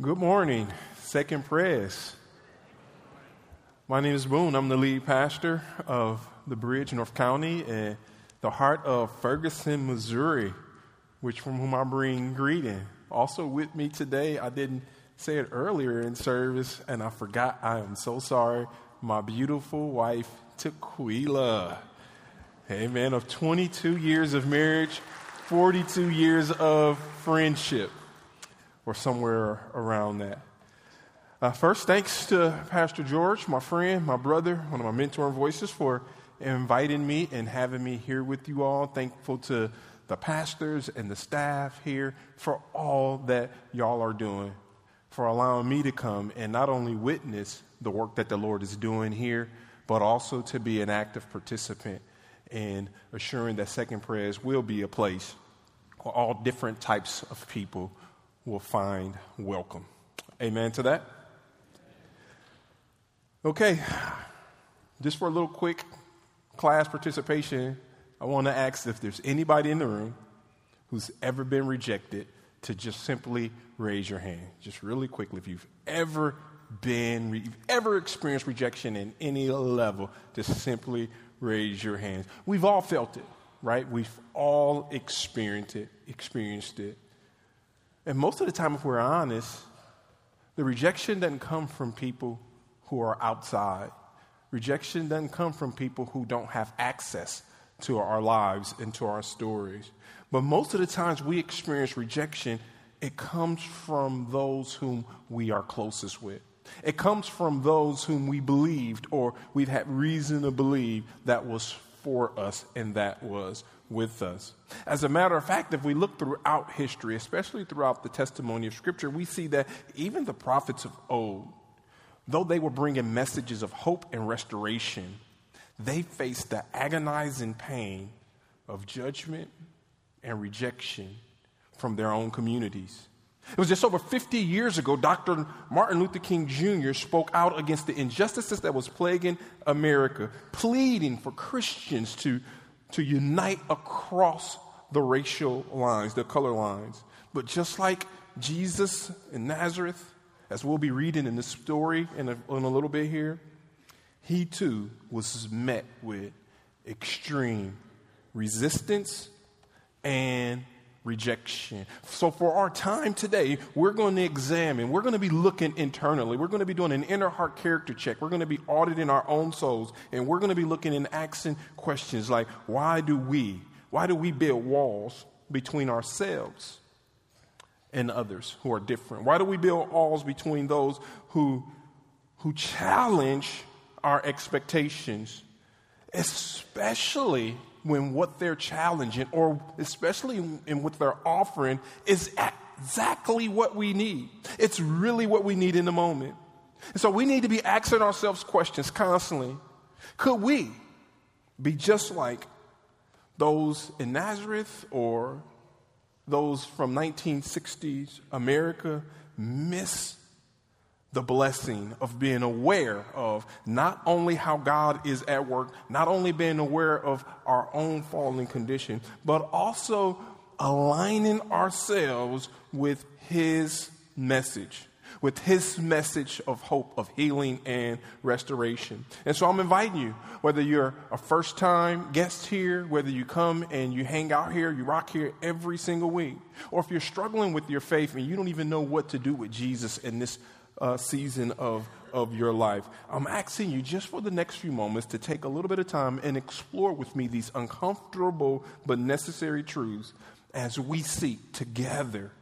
Good morning, Second Pres. My name is Boone. I'm the lead pastor of the Bridge, North County, in the heart of Ferguson, Missouri, which from whom I bring greeting. Also with me today, I didn't say it earlier in service, and I forgot. I am so sorry. My beautiful wife, Tequila. Amen. Of 22 years of marriage, 42 years of friendship or somewhere around that. Uh, first, thanks to Pastor George, my friend, my brother, one of my mentor voices, for inviting me and having me here with you all. Thankful to the pastors and the staff here for all that y'all are doing, for allowing me to come and not only witness the work that the Lord is doing here, but also to be an active participant in assuring that Second Pres will be a place where all different types of people will find welcome. Amen to that? Okay, just for a little quick class participation, I want to ask if there's anybody in the room who's ever been rejected to just simply raise your hand. Just really quickly, if you've ever been, you've ever experienced rejection in any level, just simply raise your hands. We've all felt it, right? We've all experienced it, experienced it. And most of the time, if we're honest, the rejection doesn't come from people who are outside. Rejection doesn't come from people who don't have access to our lives and to our stories. But most of the times we experience rejection, it comes from those whom we are closest with. It comes from those whom we believed or we've had reason to believe that was for us and that was with us. As a matter of fact, if we look throughout history, especially throughout the testimony of Scripture, we see that even the prophets of old, though they were bringing messages of hope and restoration, they faced the agonizing pain of judgment and rejection from their own communities. It was just over 50 years ago, Dr. Martin Luther King Jr. spoke out against the injustices that was plaguing America, pleading for Christians to to unite across the racial lines, the color lines. But just like Jesus in Nazareth, as we'll be reading in this story in a, in a little bit here, he too was met with extreme resistance and rejection. So, for our time today, we're going to examine, we're going to be looking internally, we're going to be doing an inner heart character check, we're going to be auditing our own souls, and we're going to be looking and asking questions like why do we, why do we build walls between ourselves and others who are different? Why do we build walls between those who, who challenge our expectations, especially when what they're challenging, or especially in what they're offering, is exactly what we need. It's really what we need in the moment. And so we need to be asking ourselves questions constantly. Could we be just like those in Nazareth or those from 1960s America miss the blessing of being aware of not only how God is at work, not only being aware of our own fallen condition, but also aligning ourselves with His message, with His message of hope, of healing, and restoration. And so I'm inviting you, whether you're a first time guest here, whether you come and you hang out here, you rock here every single week, or if you're struggling with your faith and you don't even know what to do with Jesus in this uh, season of, of your life. I'm asking you just for the next few moments to take a little bit of time and explore with me these uncomfortable but necessary truths as we seek together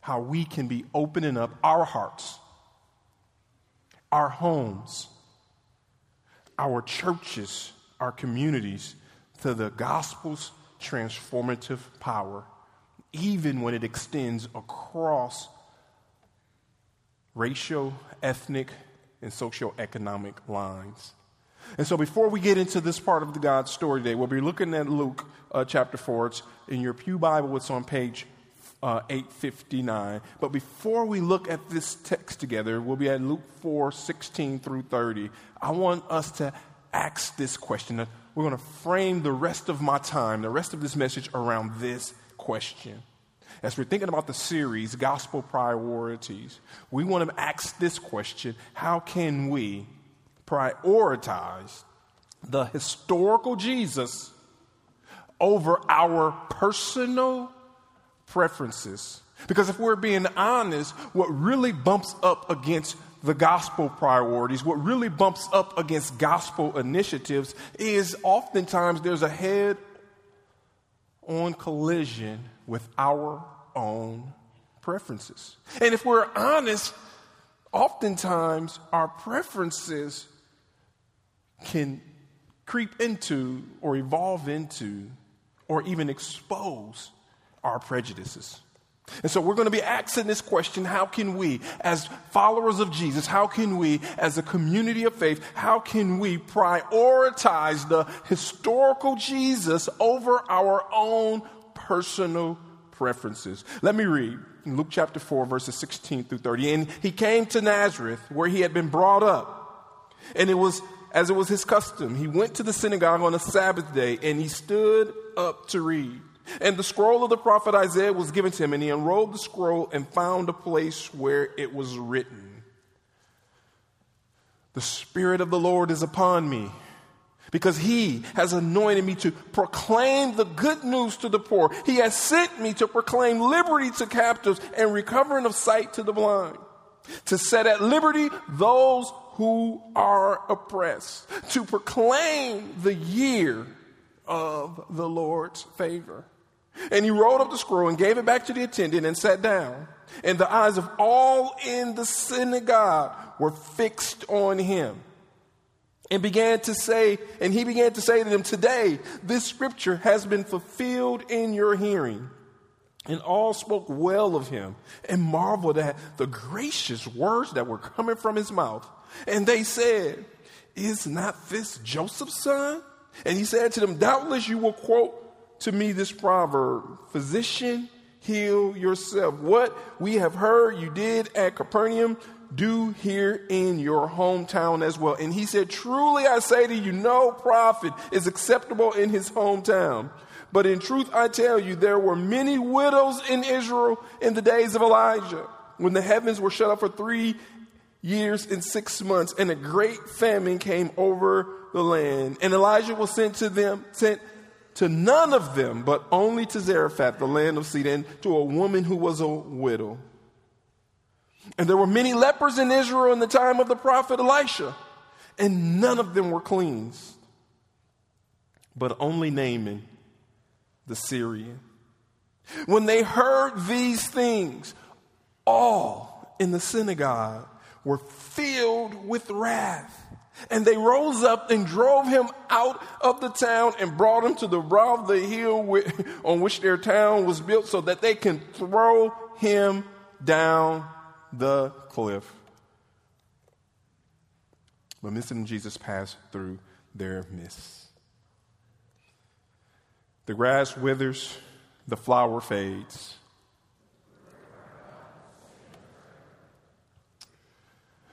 how we can be opening up our hearts, our homes, our churches, our communities to the gospel's transformative power, even when it extends across racial, ethnic, and socioeconomic lines. And so, before we get into this part of the God story today, we'll be looking at Luke uh, chapter 4. It's in your Pew Bible, it's on page uh, 859. But before we look at this text together, we'll be at Luke 4 16 through 30. I want us to ask this question. We're going to frame the rest of my time, the rest of this message around this question As we're thinking about the series, Gospel Priorities, we want to ask this question How can we prioritize the historical Jesus over our personal preferences? Because if we're being honest, what really bumps up against the gospel priorities, what really bumps up against gospel initiatives is oftentimes there's a head on collision with our own preferences. And if we're honest, oftentimes our preferences can creep into or evolve into or even expose our prejudices. And so we're going to be asking this question how can we, as followers of Jesus, how can we, as a community of faith, how can we prioritize the historical Jesus over our own personal preferences? Let me read Luke chapter 4, verses 16 through 30. And he came to Nazareth, where he had been brought up. And it was as it was his custom, he went to the synagogue on a Sabbath day and he stood up to read. And the scroll of the prophet Isaiah was given to him, and he unrolled the scroll and found a place where it was written The Spirit of the Lord is upon me, because he has anointed me to proclaim the good news to the poor. He has sent me to proclaim liberty to captives and recovering of sight to the blind, to set at liberty those who are oppressed, to proclaim the year of the Lord's favor. And he rolled up the scroll and gave it back to the attendant and sat down. And the eyes of all in the synagogue were fixed on him. And began to say, and he began to say to them, Today, this scripture has been fulfilled in your hearing. And all spoke well of him and marveled at the gracious words that were coming from his mouth. And they said, Is not this Joseph's son? And he said to them, Doubtless you will quote to me this proverb Physician, heal yourself. What we have heard you did at Capernaum, do here in your hometown as well. And he said, Truly I say to you, no prophet is acceptable in his hometown. But in truth, I tell you, there were many widows in Israel in the days of Elijah, when the heavens were shut up for three years and six months, and a great famine came over the land. And Elijah was sent to them, sent to none of them, but only to Zarephath, the land of Sidon, to a woman who was a widow. And there were many lepers in Israel in the time of the prophet Elisha, and none of them were cleansed, but only Naaman, the Syrian. When they heard these things, all in the synagogue were filled with wrath and they rose up and drove him out of the town and brought him to the brow of the hill on which their town was built so that they can throw him down the cliff. But and Jesus passed through their midst. The grass withers, the flower fades.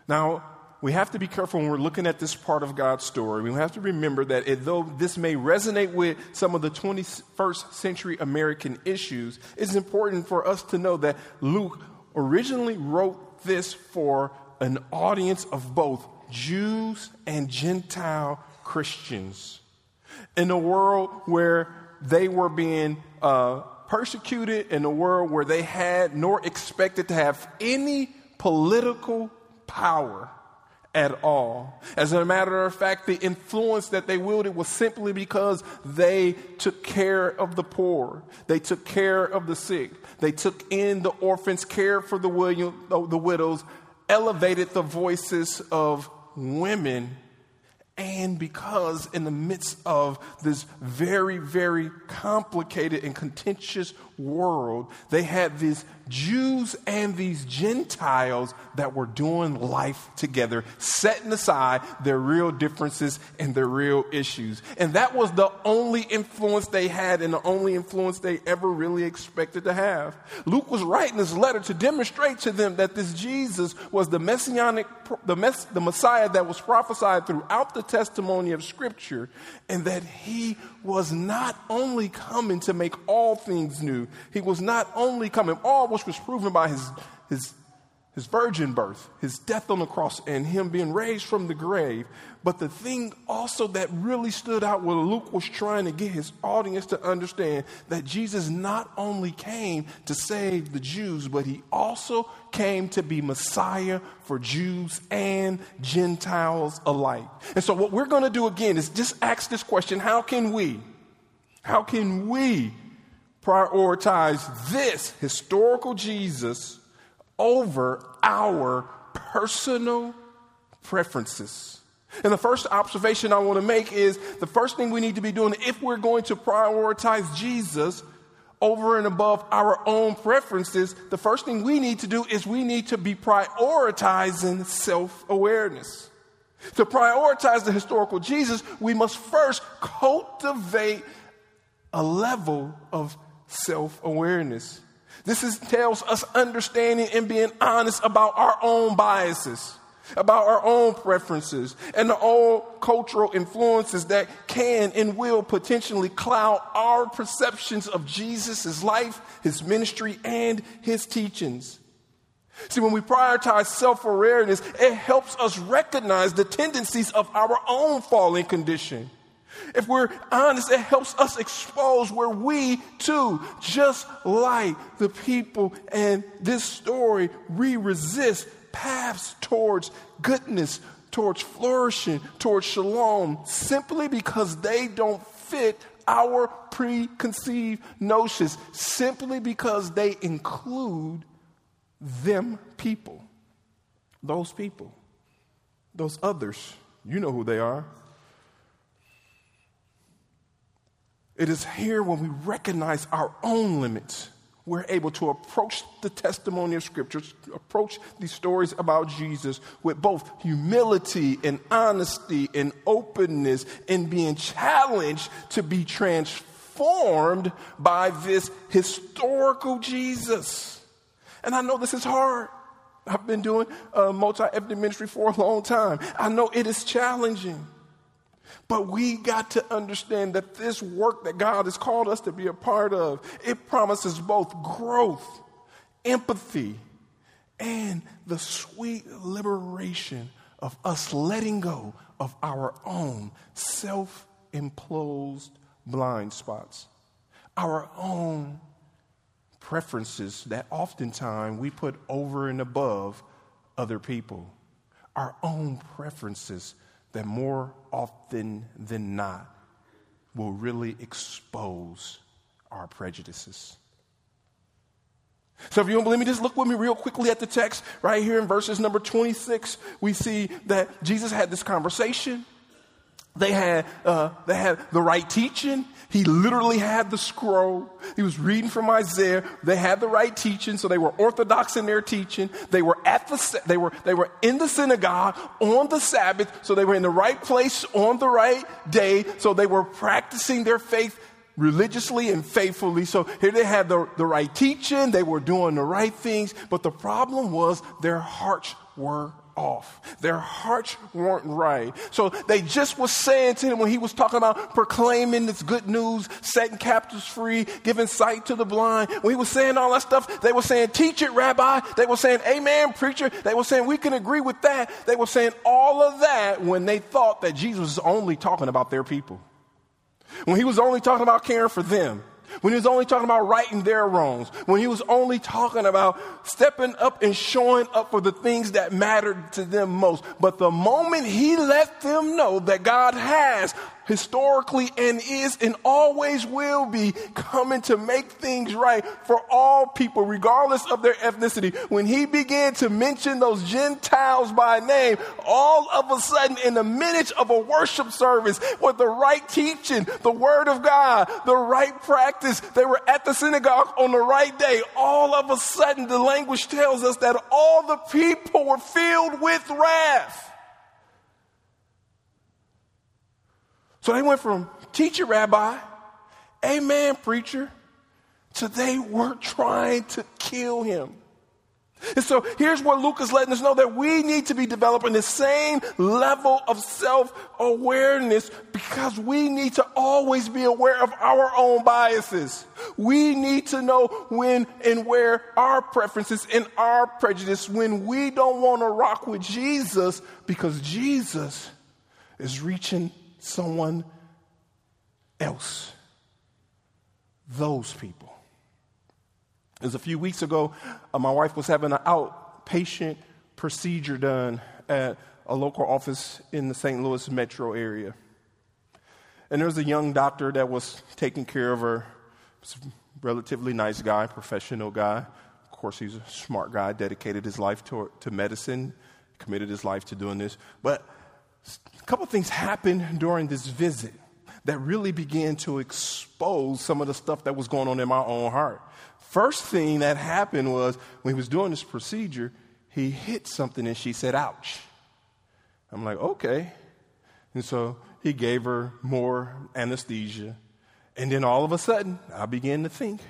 Now, we have to be careful when we're looking at this part of God's story. We have to remember that though this may resonate with some of the 21st century American issues, it's important for us to know that Luke originally wrote this for an audience of both Jews and Gentile Christians in a world where they were being uh, persecuted, in a world where they had nor expected to have any political power at all. As a matter of fact, the influence that they wielded was simply because they took care of the poor. They took care of the sick. They took in the orphans, cared for the, the widows, elevated the voices of women and because in the midst of this very, very complicated and contentious world, they had these Jews and these Gentiles that were doing life together, setting aside their real differences and their real issues. And that was the only influence they had and the only influence they ever really expected to have. Luke was writing this letter to demonstrate to them that this Jesus was the messianic, the, mess, the Messiah that was prophesied throughout the testimony of Scripture, and that he was not only coming to make all things new. He was not only coming, all which was proven by his, his his virgin birth, his death on the cross, and him being raised from the grave. But the thing also that really stood out where Luke was trying to get his audience to understand that Jesus not only came to save the Jews, but he also came to be Messiah for Jews and Gentiles alike. And so, what we're going to do again is just ask this question How can we, how can we prioritize this historical Jesus? Over our personal preferences. And the first observation I want to make is the first thing we need to be doing if we're going to prioritize Jesus over and above our own preferences, the first thing we need to do is we need to be prioritizing self awareness. To prioritize the historical Jesus, we must first cultivate a level of self awareness. This entails us understanding and being honest about our own biases, about our own preferences, and the old cultural influences that can and will potentially cloud our perceptions of Jesus' life, his ministry, and his teachings. See, when we prioritize self awareness, it helps us recognize the tendencies of our own fallen condition if we're honest, it helps us expose where we too, just like the people and this story, we resist paths towards goodness, towards flourishing, towards shalom, simply because they don't fit our preconceived notions, simply because they include them people. Those people, those others, you know who they are. It is here when we recognize our own limits, we're able to approach the testimony of Scriptures, approach these stories about Jesus with both humility and honesty and openness and being challenged to be transformed by this historical Jesus. And I know this is hard. I've been doing uh, multi ethnic ministry for a long time. I know it is challenging. But we got to understand that this work that God has called us to be a part of, it promises both growth, empathy, and the sweet liberation of us letting go of our own self imposed blind spots, our own preferences that oftentimes we put over and above other people, our own preferences that more often than not will really expose our prejudices. So, if you don't believe me, just look with me real quickly at the text right here in verses number 26. We see that Jesus had this conversation they had, uh, they had the right teaching. He literally had the scroll. He was reading from Isaiah. They had the right teaching, so they were orthodox in their teaching. They were at the, they were, they were in the synagogue on the Sabbath, so they were in the right place on the right day, so they were practicing their faith religiously and faithfully. So here they had the, the right teaching, they were doing the right things, but the problem was their hearts were off. Their hearts weren't right. So they just was saying to him when he was talking about proclaiming this good news, setting captives free, giving sight to the blind. When he was saying all that stuff, they were saying, teach it, rabbi. They were saying, amen, preacher. They were saying, we can agree with that. They were saying all of that when they thought that Jesus was only talking about their people. When he was only talking about caring for them when he was only talking about righting their wrongs, when he was only talking about stepping up and showing up for the things that mattered to them most. But the moment he let them know that God has historically and is and always will be coming to make things right for all people, regardless of their ethnicity. When he began to mention those Gentiles by name, all of a sudden, in the minutes of a worship service, with the right teaching, the word of God, the right practice, they were at the synagogue on the right day. All of a sudden, the language tells us that all the people were filled with wrath. So they went from teacher, rabbi, amen, preacher, to they were trying to kill him. And so here's what Luke is letting us know that we need to be developing the same level of self awareness because we need to always be aware of our own biases. We need to know when and where our preferences and our prejudice, when we don't want to rock with Jesus because Jesus is reaching someone else. Those people. As a few weeks ago, uh, my wife was having an outpatient procedure done at a local office in the St. Louis metro area. And there was a young doctor that was taking care of her. relatively nice guy, professional guy. Of course, he's a smart guy, dedicated his life to, to medicine, committed his life to doing this. But a couple things happened during this visit that really began to expose some of the stuff that was going on in my own heart. First thing that happened was when he was doing this procedure, he hit something and she said, ouch. I'm like, okay. And so he gave her more anesthesia. And then all of a sudden, I began to think,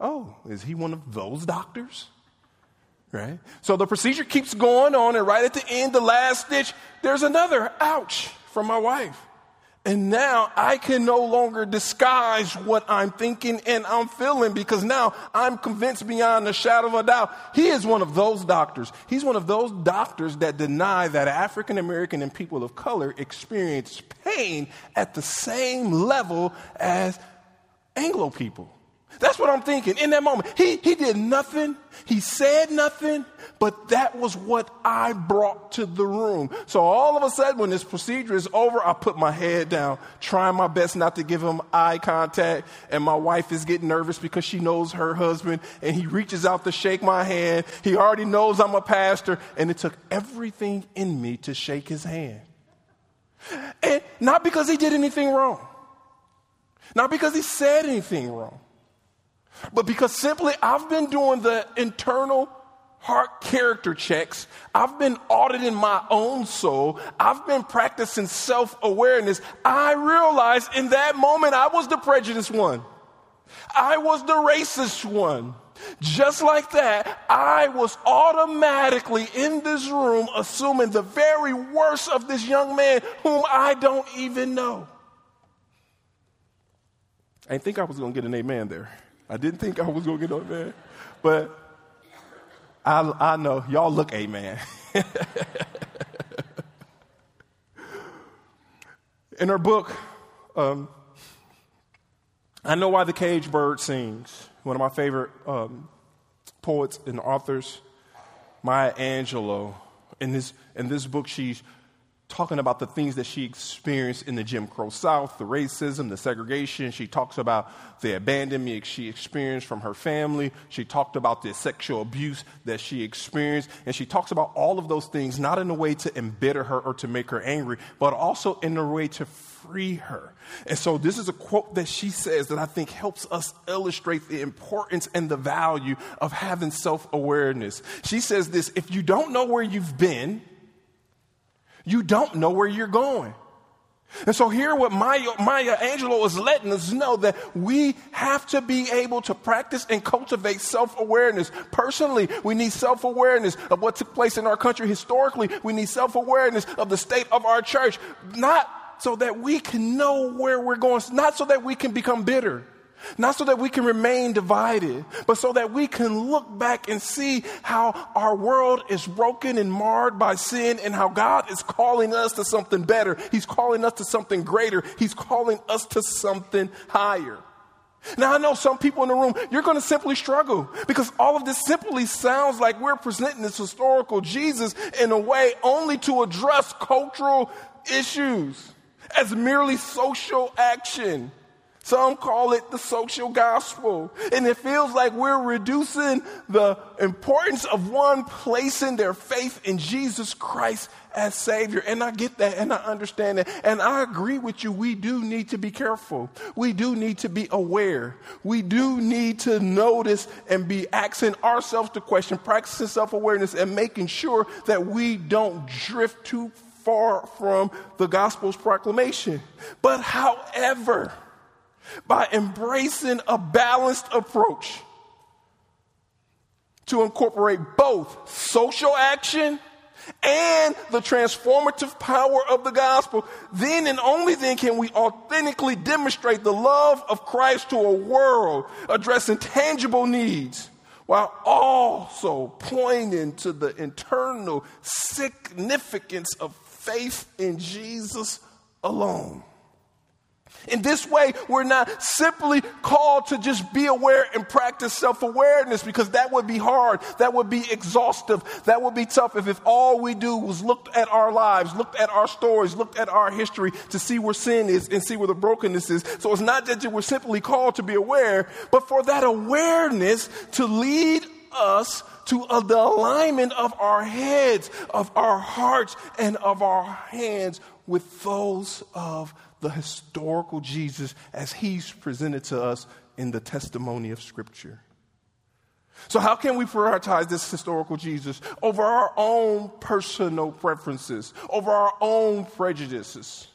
oh, is he one of those doctors? Right? So the procedure keeps going on, and right at the end, the last stitch, there's another ouch from my wife. And now I can no longer disguise what I'm thinking and I'm feeling because now I'm convinced beyond a shadow of a doubt. He is one of those doctors. He's one of those doctors that deny that African American and people of color experience pain at the same level as Anglo people. That's what I'm thinking in that moment. He, he did nothing, he said nothing, but that was what I brought to the room. So all of a sudden, when this procedure is over, I put my head down, trying my best not to give him eye contact. And my wife is getting nervous because she knows her husband, and he reaches out to shake my hand. He already knows I'm a pastor, and it took everything in me to shake his hand. And not because he did anything wrong, not because he said anything wrong but because simply I've been doing the internal heart character checks. I've been auditing my own soul. I've been practicing self awareness. I realized in that moment I was the prejudiced one. I was the racist one. Just like that, I was automatically in this room assuming the very worst of this young man whom I don't even know. I didn't think I was going to get an amen there. I didn't think I was going to get up there, but I, I know y'all look amen. In her book, um, I Know Why the Cage Bird Sings, one of my favorite um, poets and authors, Maya Angelou. In this, in this book, she's talking about the things that she experienced in the Jim Crow South, the racism, the segregation. She talks about the abandonment she experienced from her family. She talked about the sexual abuse that she experienced. And she talks about all of those things, not in a way to embitter her or to make her angry, but also in a way to free her. And so this is a quote that she says that I think helps us illustrate the importance and the value of having self awareness. She says this if you don't know where you've been, you don't know where you're going. And so here what Maya, Maya Angelou is letting us know that we have to be able to practice and cultivate self-awareness. Personally, we need self-awareness of what took place in our country historically. We need self-awareness of the state of our church, not so that we can know where we're going, not so that we can become bitter. Not so that we can remain divided, but so that we can look back and see how our world is broken and marred by sin and how God is calling us to something better. He's calling us to something greater. He's calling us to something higher. Now, I know some people in the room, you're going to simply struggle because all of this simply sounds like we're presenting this historical Jesus in a way only to address cultural issues as merely social action. Some call it the social gospel. And it feels like we're reducing the importance of one placing their faith in Jesus Christ as Savior. And I get that and I understand that. And I agree with you. We do need to be careful. We do need to be aware. We do need to notice and be asking ourselves the question, practicing self awareness and making sure that we don't drift too far from the gospel's proclamation. But however, by embracing a balanced approach. to incorporate both social action and the transformative power of the gospel, then and only then can we authentically demonstrate the love of Christ to a world addressing tangible needs while also pointing to the internal significance of faith in Jesus alone. In this way, we're not simply called to just be aware and practice self awareness because that would be hard. That would be exhaustive. That would be tough if, if all we do was look at our lives, look at our stories, look at our history to see where sin is and see where the brokenness is. So it's not that we're simply called to be aware, but for that awareness to lead us to the alignment of our heads, of our hearts, and of our hands with those of the historical Jesus as he's presented to us in the testimony of Scripture. So, how can we prioritize this historical Jesus over our own personal preferences, over our own prejudices?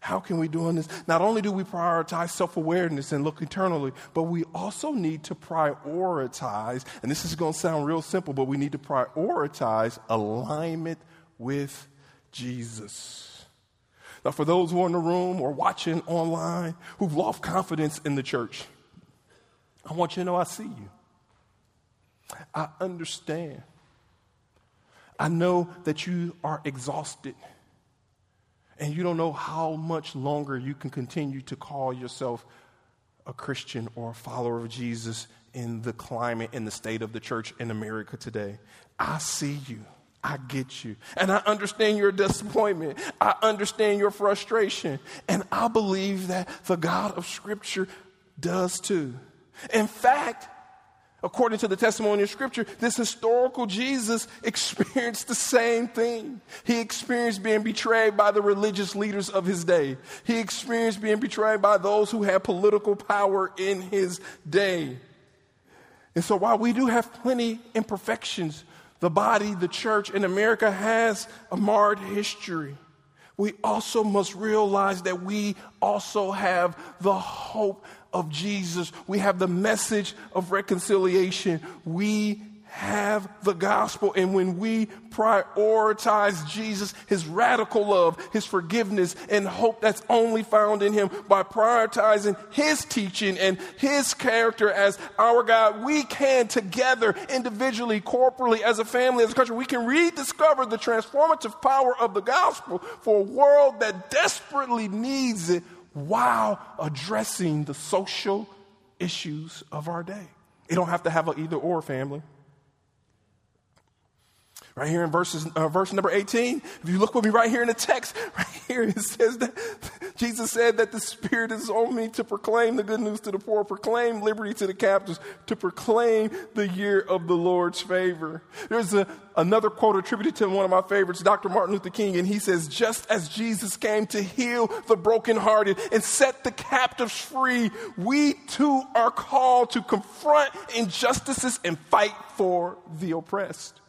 How can we do this? Not only do we prioritize self awareness and look internally, but we also need to prioritize, and this is going to sound real simple, but we need to prioritize alignment with Jesus. For those who are in the room or watching online who've lost confidence in the church, I want you to know I see you. I understand. I know that you are exhausted and you don't know how much longer you can continue to call yourself a Christian or a follower of Jesus in the climate, in the state of the church in America today. I see you. I get you. And I understand your disappointment. I understand your frustration. And I believe that the God of Scripture does too. In fact, according to the testimony of Scripture, this historical Jesus experienced the same thing. He experienced being betrayed by the religious leaders of his day, he experienced being betrayed by those who had political power in his day. And so, while we do have plenty imperfections, the body, the church in America has a marred history. We also must realize that we also have the hope of Jesus. We have the message of reconciliation. We have the gospel. And when we prioritize Jesus, his radical love, his forgiveness, and hope that's only found in him by prioritizing his teaching and his character as our God, we can together, individually, corporately, as a family, as a country, we can rediscover the transformative power of the gospel for a world that desperately needs it while addressing the social issues of our day. It don't have to have an either or family. Right here in verses, uh, verse number 18, if you look with me right here in the text, right here it says that Jesus said that the Spirit is on me to proclaim the good news to the poor, proclaim liberty to the captives, to proclaim the year of the Lord's favor. There's a, another quote attributed to one of my favorites, Dr. Martin Luther King, and he says, Just as Jesus came to heal the brokenhearted and set the captives free, we too are called to confront injustices and fight for the oppressed.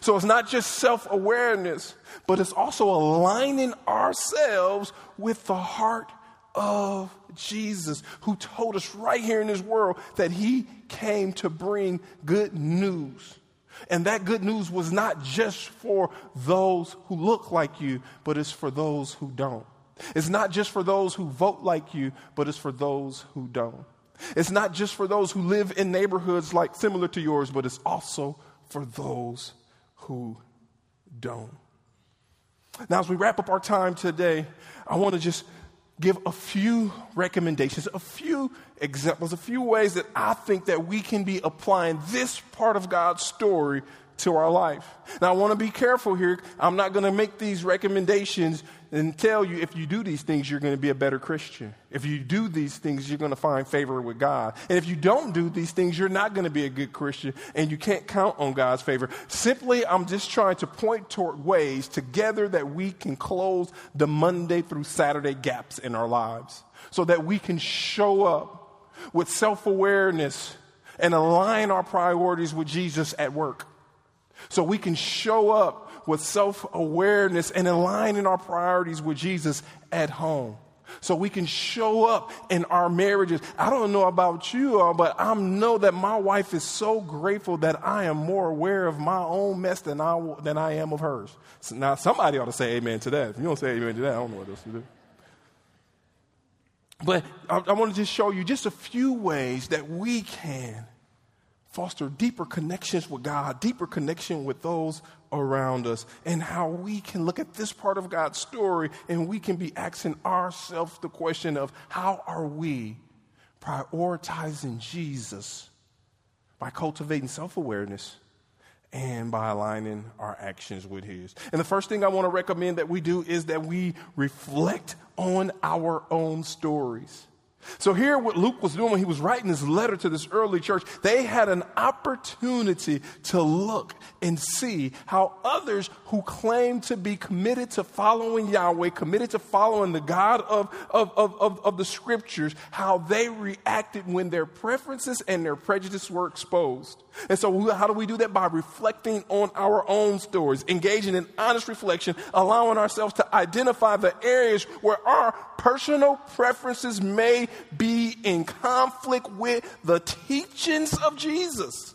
So it's not just self awareness, but it's also aligning ourselves with the heart of Jesus, who told us right here in this world that he came to bring good news. And that good news was not just for those who look like you, but it's for those who don't. It's not just for those who vote like you, but it's for those who don't. It's not just for those who live in neighborhoods like similar to yours, but it's also for those who don't. Now, as we wrap up our time today, I want to just give a few recommendations, a few examples, a few ways that I think that we can be applying this part of God's story to our life. Now, I want to be careful here. I'm not going to make these recommendations and tell you if you do these things, you're going to be a better Christian. If you do these things, you're going to find favor with God. And if you don't do these things, you're not going to be a good Christian and you can't count on God's favor. Simply, I'm just trying to point toward ways together that we can close the Monday through Saturday gaps in our lives so that we can show up with self awareness and align our priorities with Jesus at work so we can show up with self awareness and aligning our priorities with Jesus at home. so we can show up in our marriages. I don't know about you all, but I know that my wife is so grateful that I am more aware of my own mess than I, than I am of hers. So now, somebody ought to say amen to that. If you don't say amen to that, I don't know what else to do. But I, I want to just show you just a few ways that we can foster deeper connections with God, deeper connection with those around us, and how we can look at this part of God's story and we can be asking ourselves the question of how are we prioritizing Jesus by cultivating self awareness and by aligning our actions with His. And the first thing I want to recommend that we do is that we reflect on our own stories. So, here, what Luke was doing when he was writing this letter to this early church, they had an opportunity to look and see how others who claimed to be committed to following Yahweh, committed to following the God of, of, of, of, the scriptures, how they reacted when their preferences and their prejudices were exposed. And so, how do we do that? By reflecting on our own stories, engaging in honest reflection, allowing ourselves to identify the areas where our personal preferences may be in conflict with the teachings of Jesus.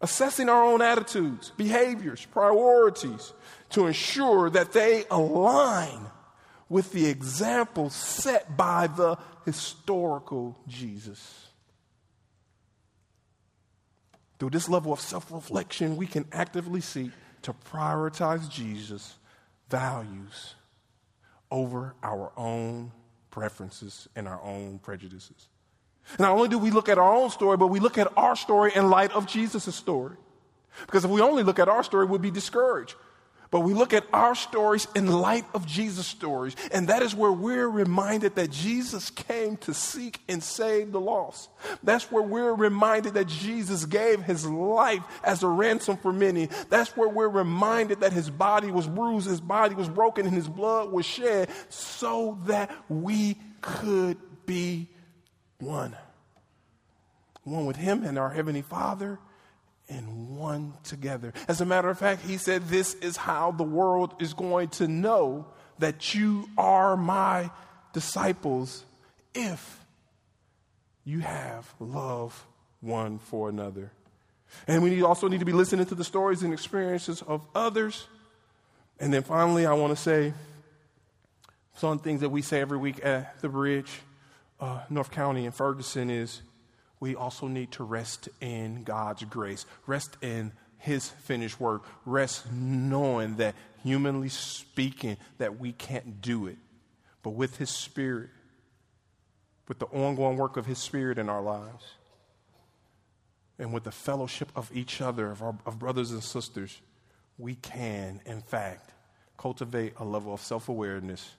Assessing our own attitudes, behaviors, priorities to ensure that they align with the example set by the historical Jesus. Through this level of self reflection, we can actively seek to prioritize Jesus' values over our own preferences and our own prejudices. Not only do we look at our own story, but we look at our story in light of Jesus' story. Because if we only look at our story, we'll be discouraged. But we look at our stories in light of Jesus' stories, and that is where we're reminded that Jesus came to seek and save the lost. That's where we're reminded that Jesus gave his life as a ransom for many. That's where we're reminded that his body was bruised, his body was broken, and his blood was shed so that we could be one. One with him and our Heavenly Father and one together. As a matter of fact, he said, This is how the world is going to know that you are my disciples if you have love one for another. And we also need to be listening to the stories and experiences of others. And then finally, I want to say some things that we say every week at the bridge, uh, North County in Ferguson is we also need to rest in God's grace, rest in His finished work, rest knowing that, humanly speaking, that we can't do it. But with His Spirit, with the ongoing work of His Spirit in our lives, and with the fellowship of each other, of, our, of brothers and sisters, we can, in fact, cultivate a level of self awareness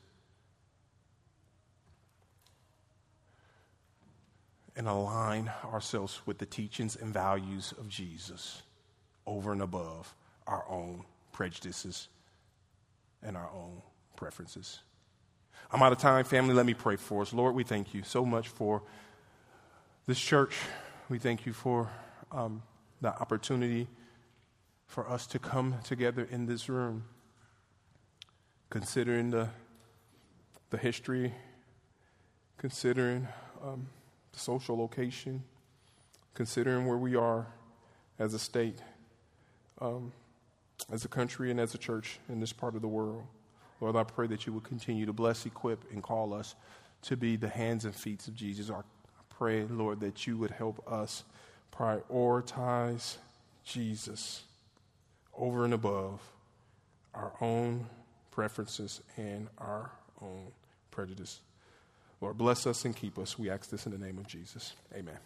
and align ourselves with the teachings and values of Jesus over and above our own prejudices and our own preferences. I'm out of time, family. Let me pray for us. Lord, we thank you so much for this church. We thank you for um, the opportunity for us to come together in this room, considering the, the history, considering um, the social location, considering where we are as a state, um, as a country, and as a church in this part of the world. Lord, I pray that you will continue to bless, equip, and call us to be the hands and feet of Jesus. I pray, Lord, that you would help us prioritize Jesus over and above our own preferences and our own prejudice. Lord, bless us and keep us. We ask this in the name of Jesus. Amen.